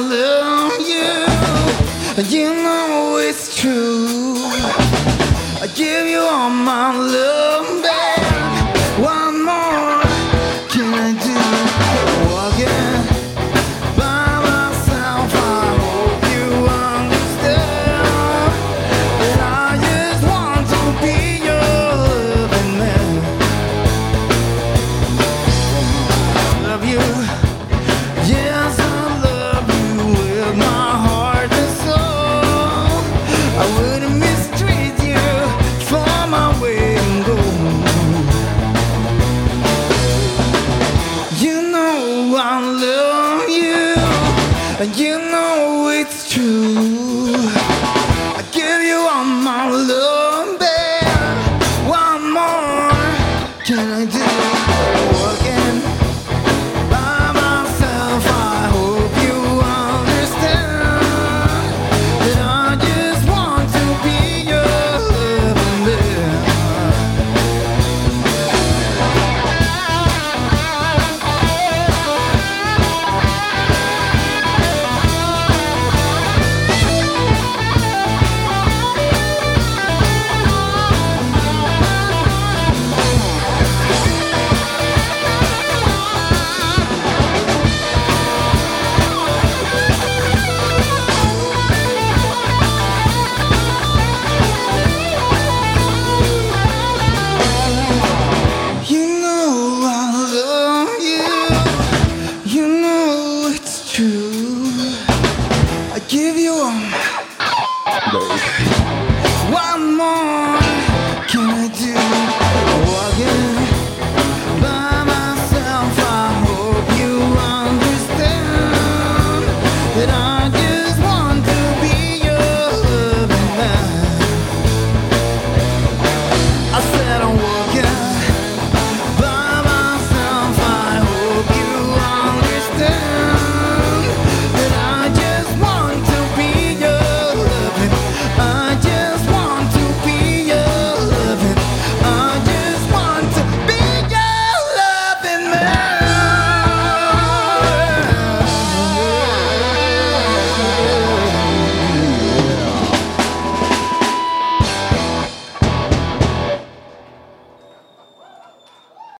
love you. You know it's true. I give you all my love. Baby. and you know it's true. give you